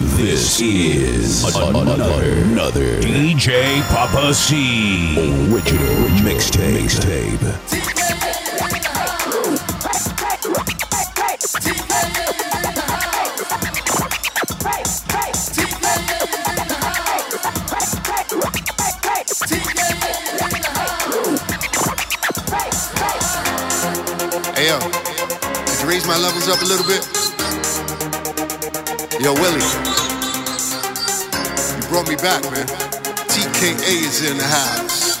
This is another, another DJ Papa C original mixtape. mixtape. Hey yo, could you raise my levels up a little bit? Yo, Willie, you brought me back, man. TKA is in the house.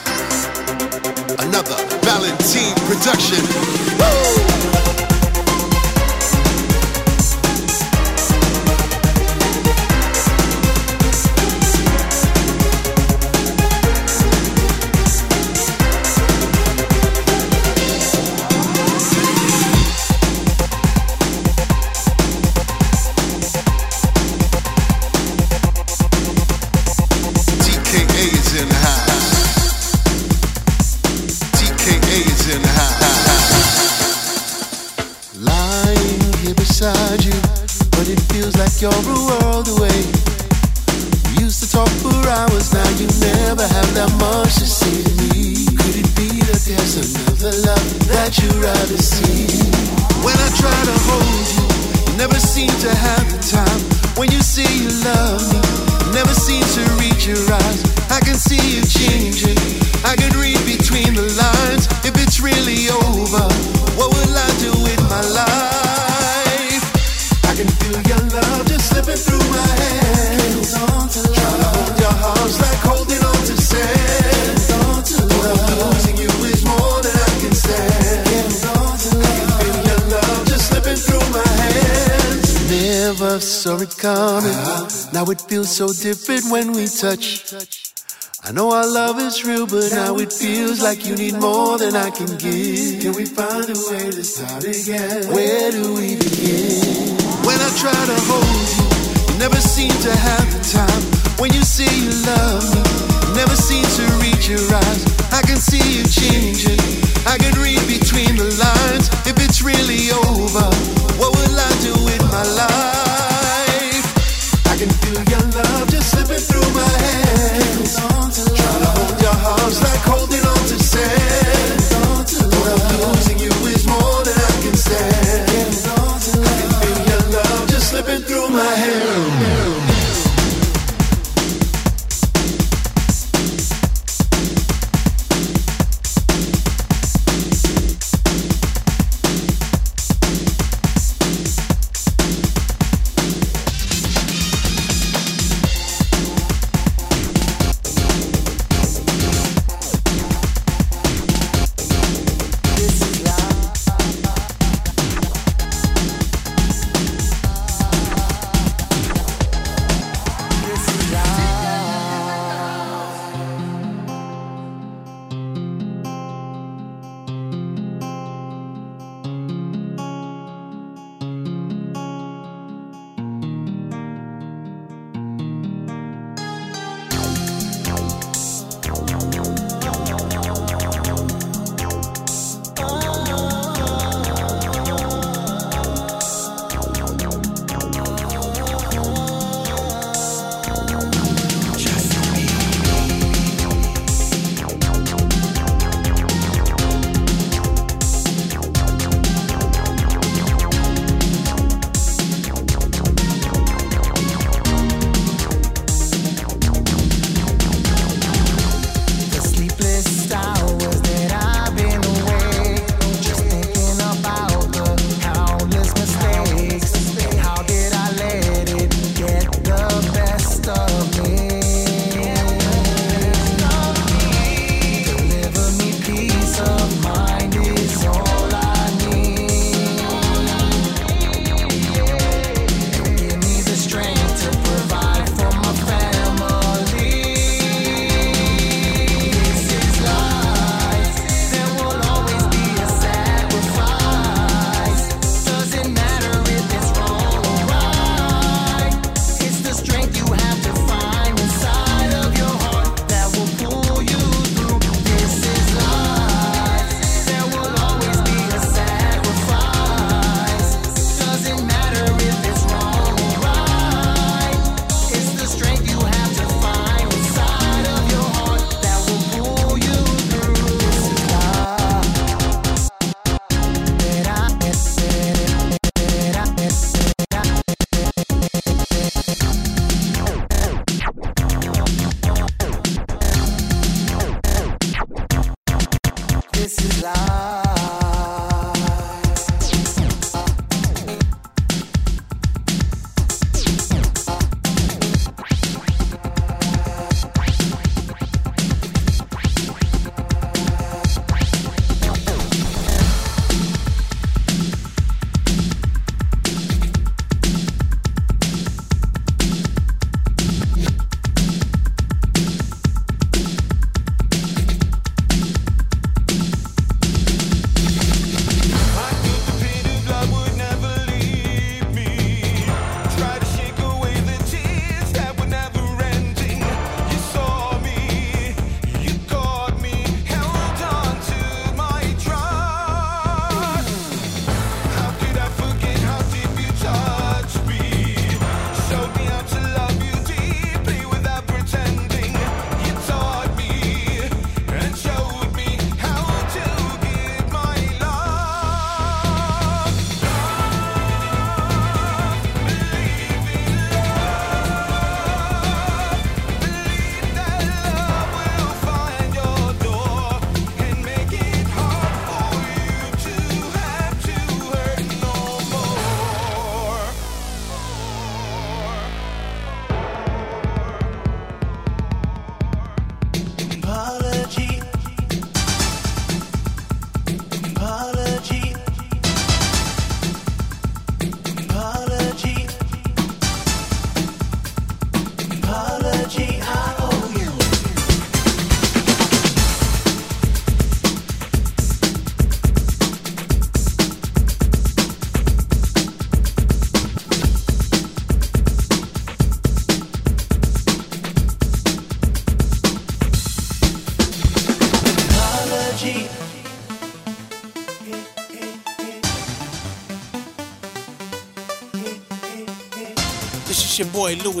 Another Valentine production. TKA saw it coming. Now it feels so different when we touch. I know our love is real, but now it feels like you need more than I can give. Can we find a way to start again? Where do we begin? When I try to hold you, you never seem to have the time. When you say you love me, never seem to reach your eyes. I can see you changing. I can read between the lines. If it's really over, what will I do with my life? Feel your love just slipping through my hands. Try to hold your arms like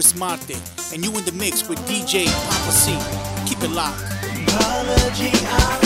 boy Louis Marte, and you in the mix with DJ Papa C. Keep it locked.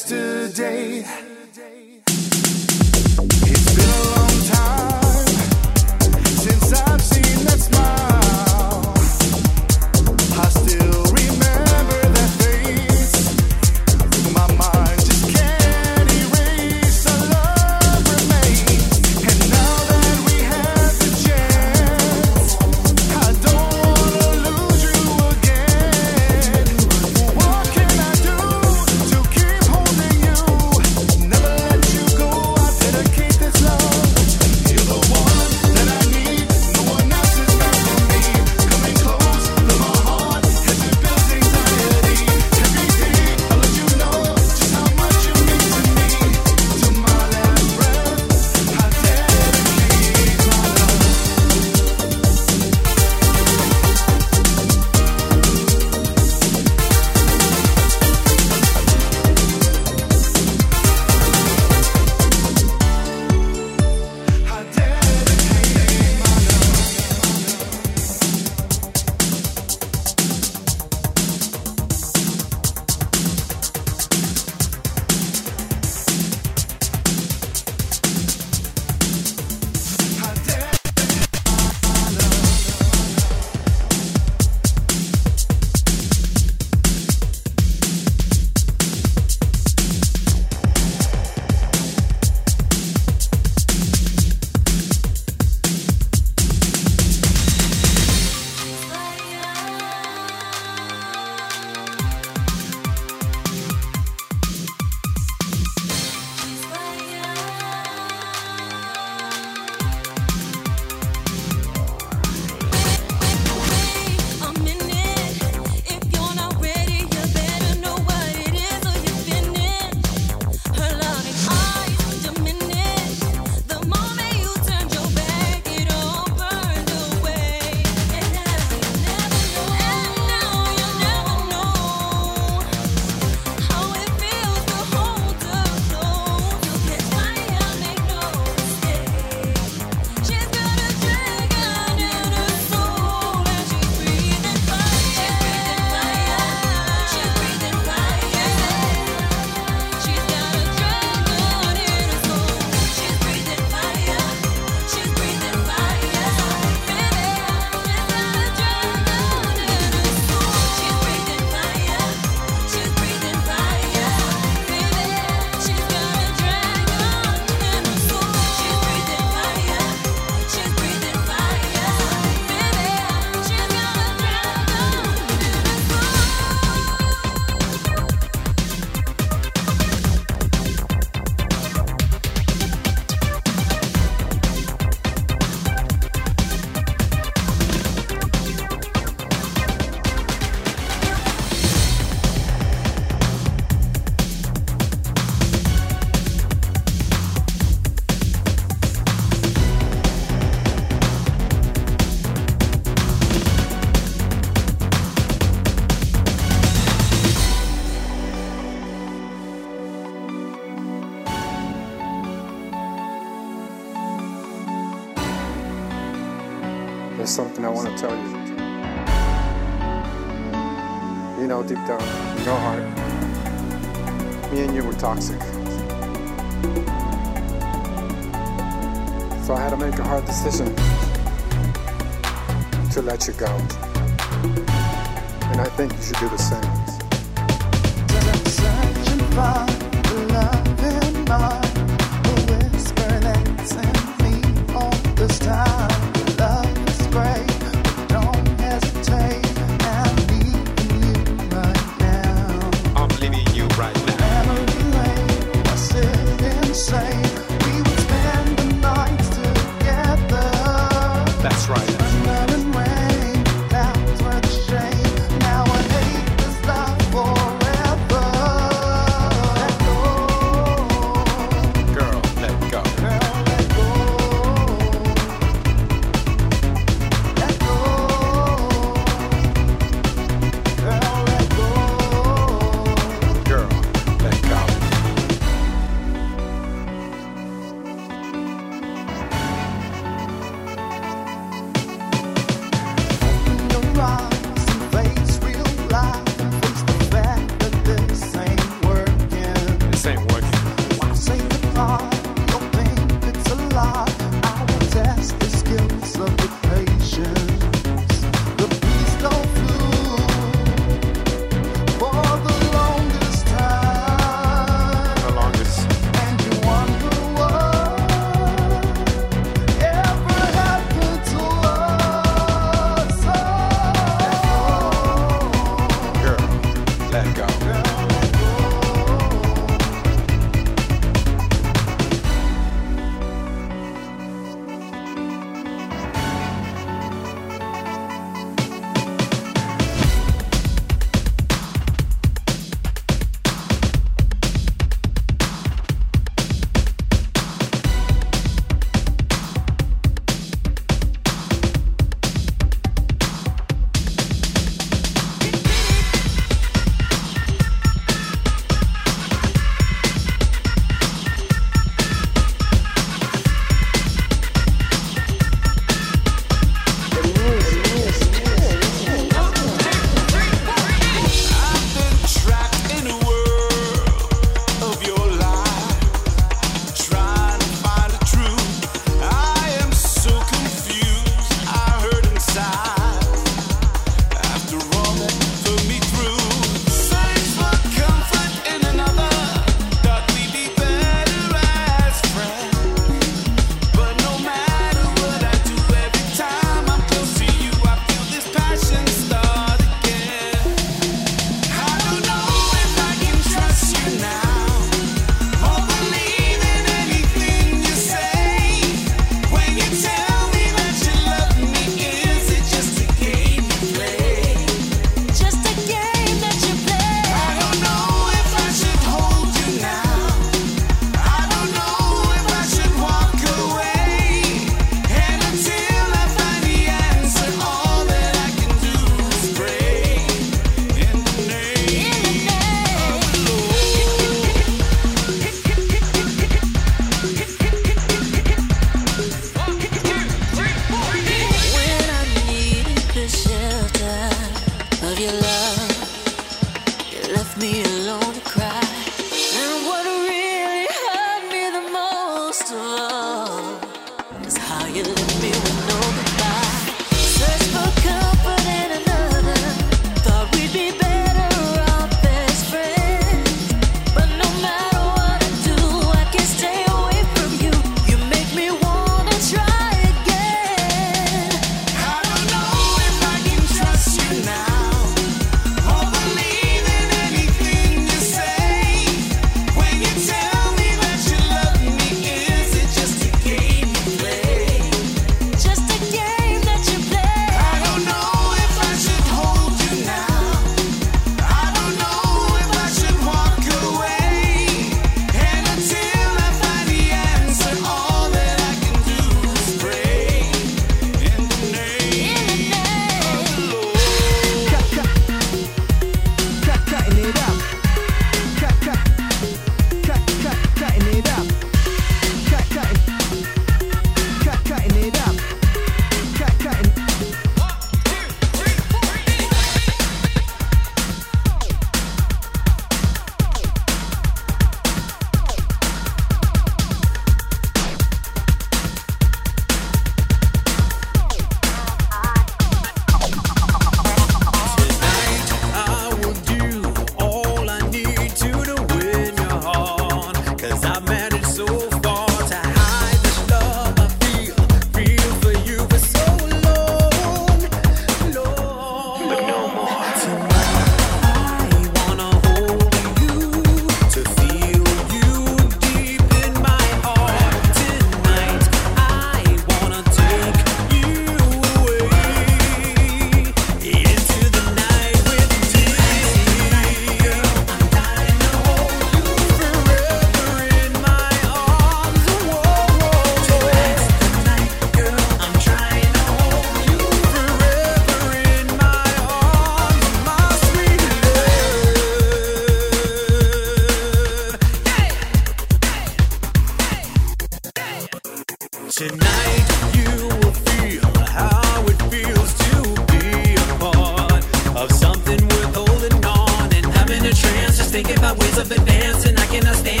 thinking about ways of advancing. I cannot stand.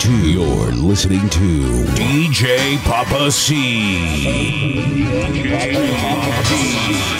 To. You're listening to DJ Papa C. DJ Papa C.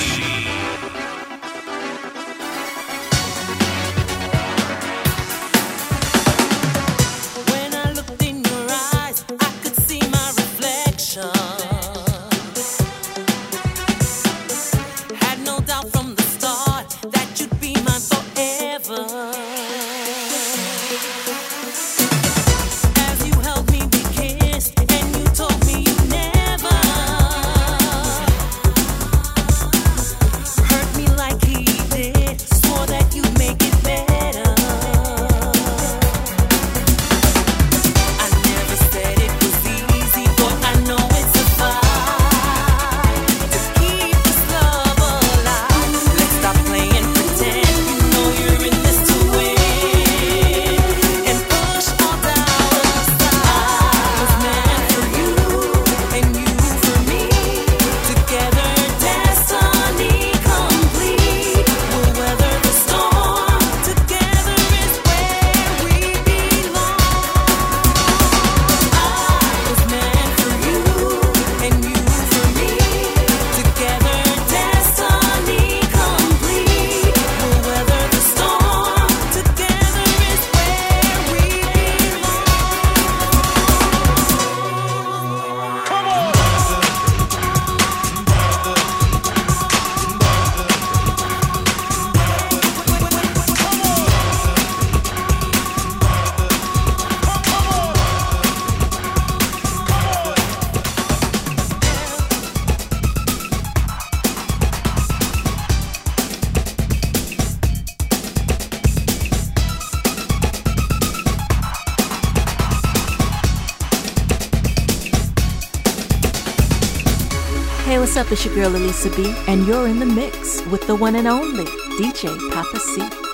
up? It's your girl Elisa B, and you're in the mix with the one and only DJ Papa C.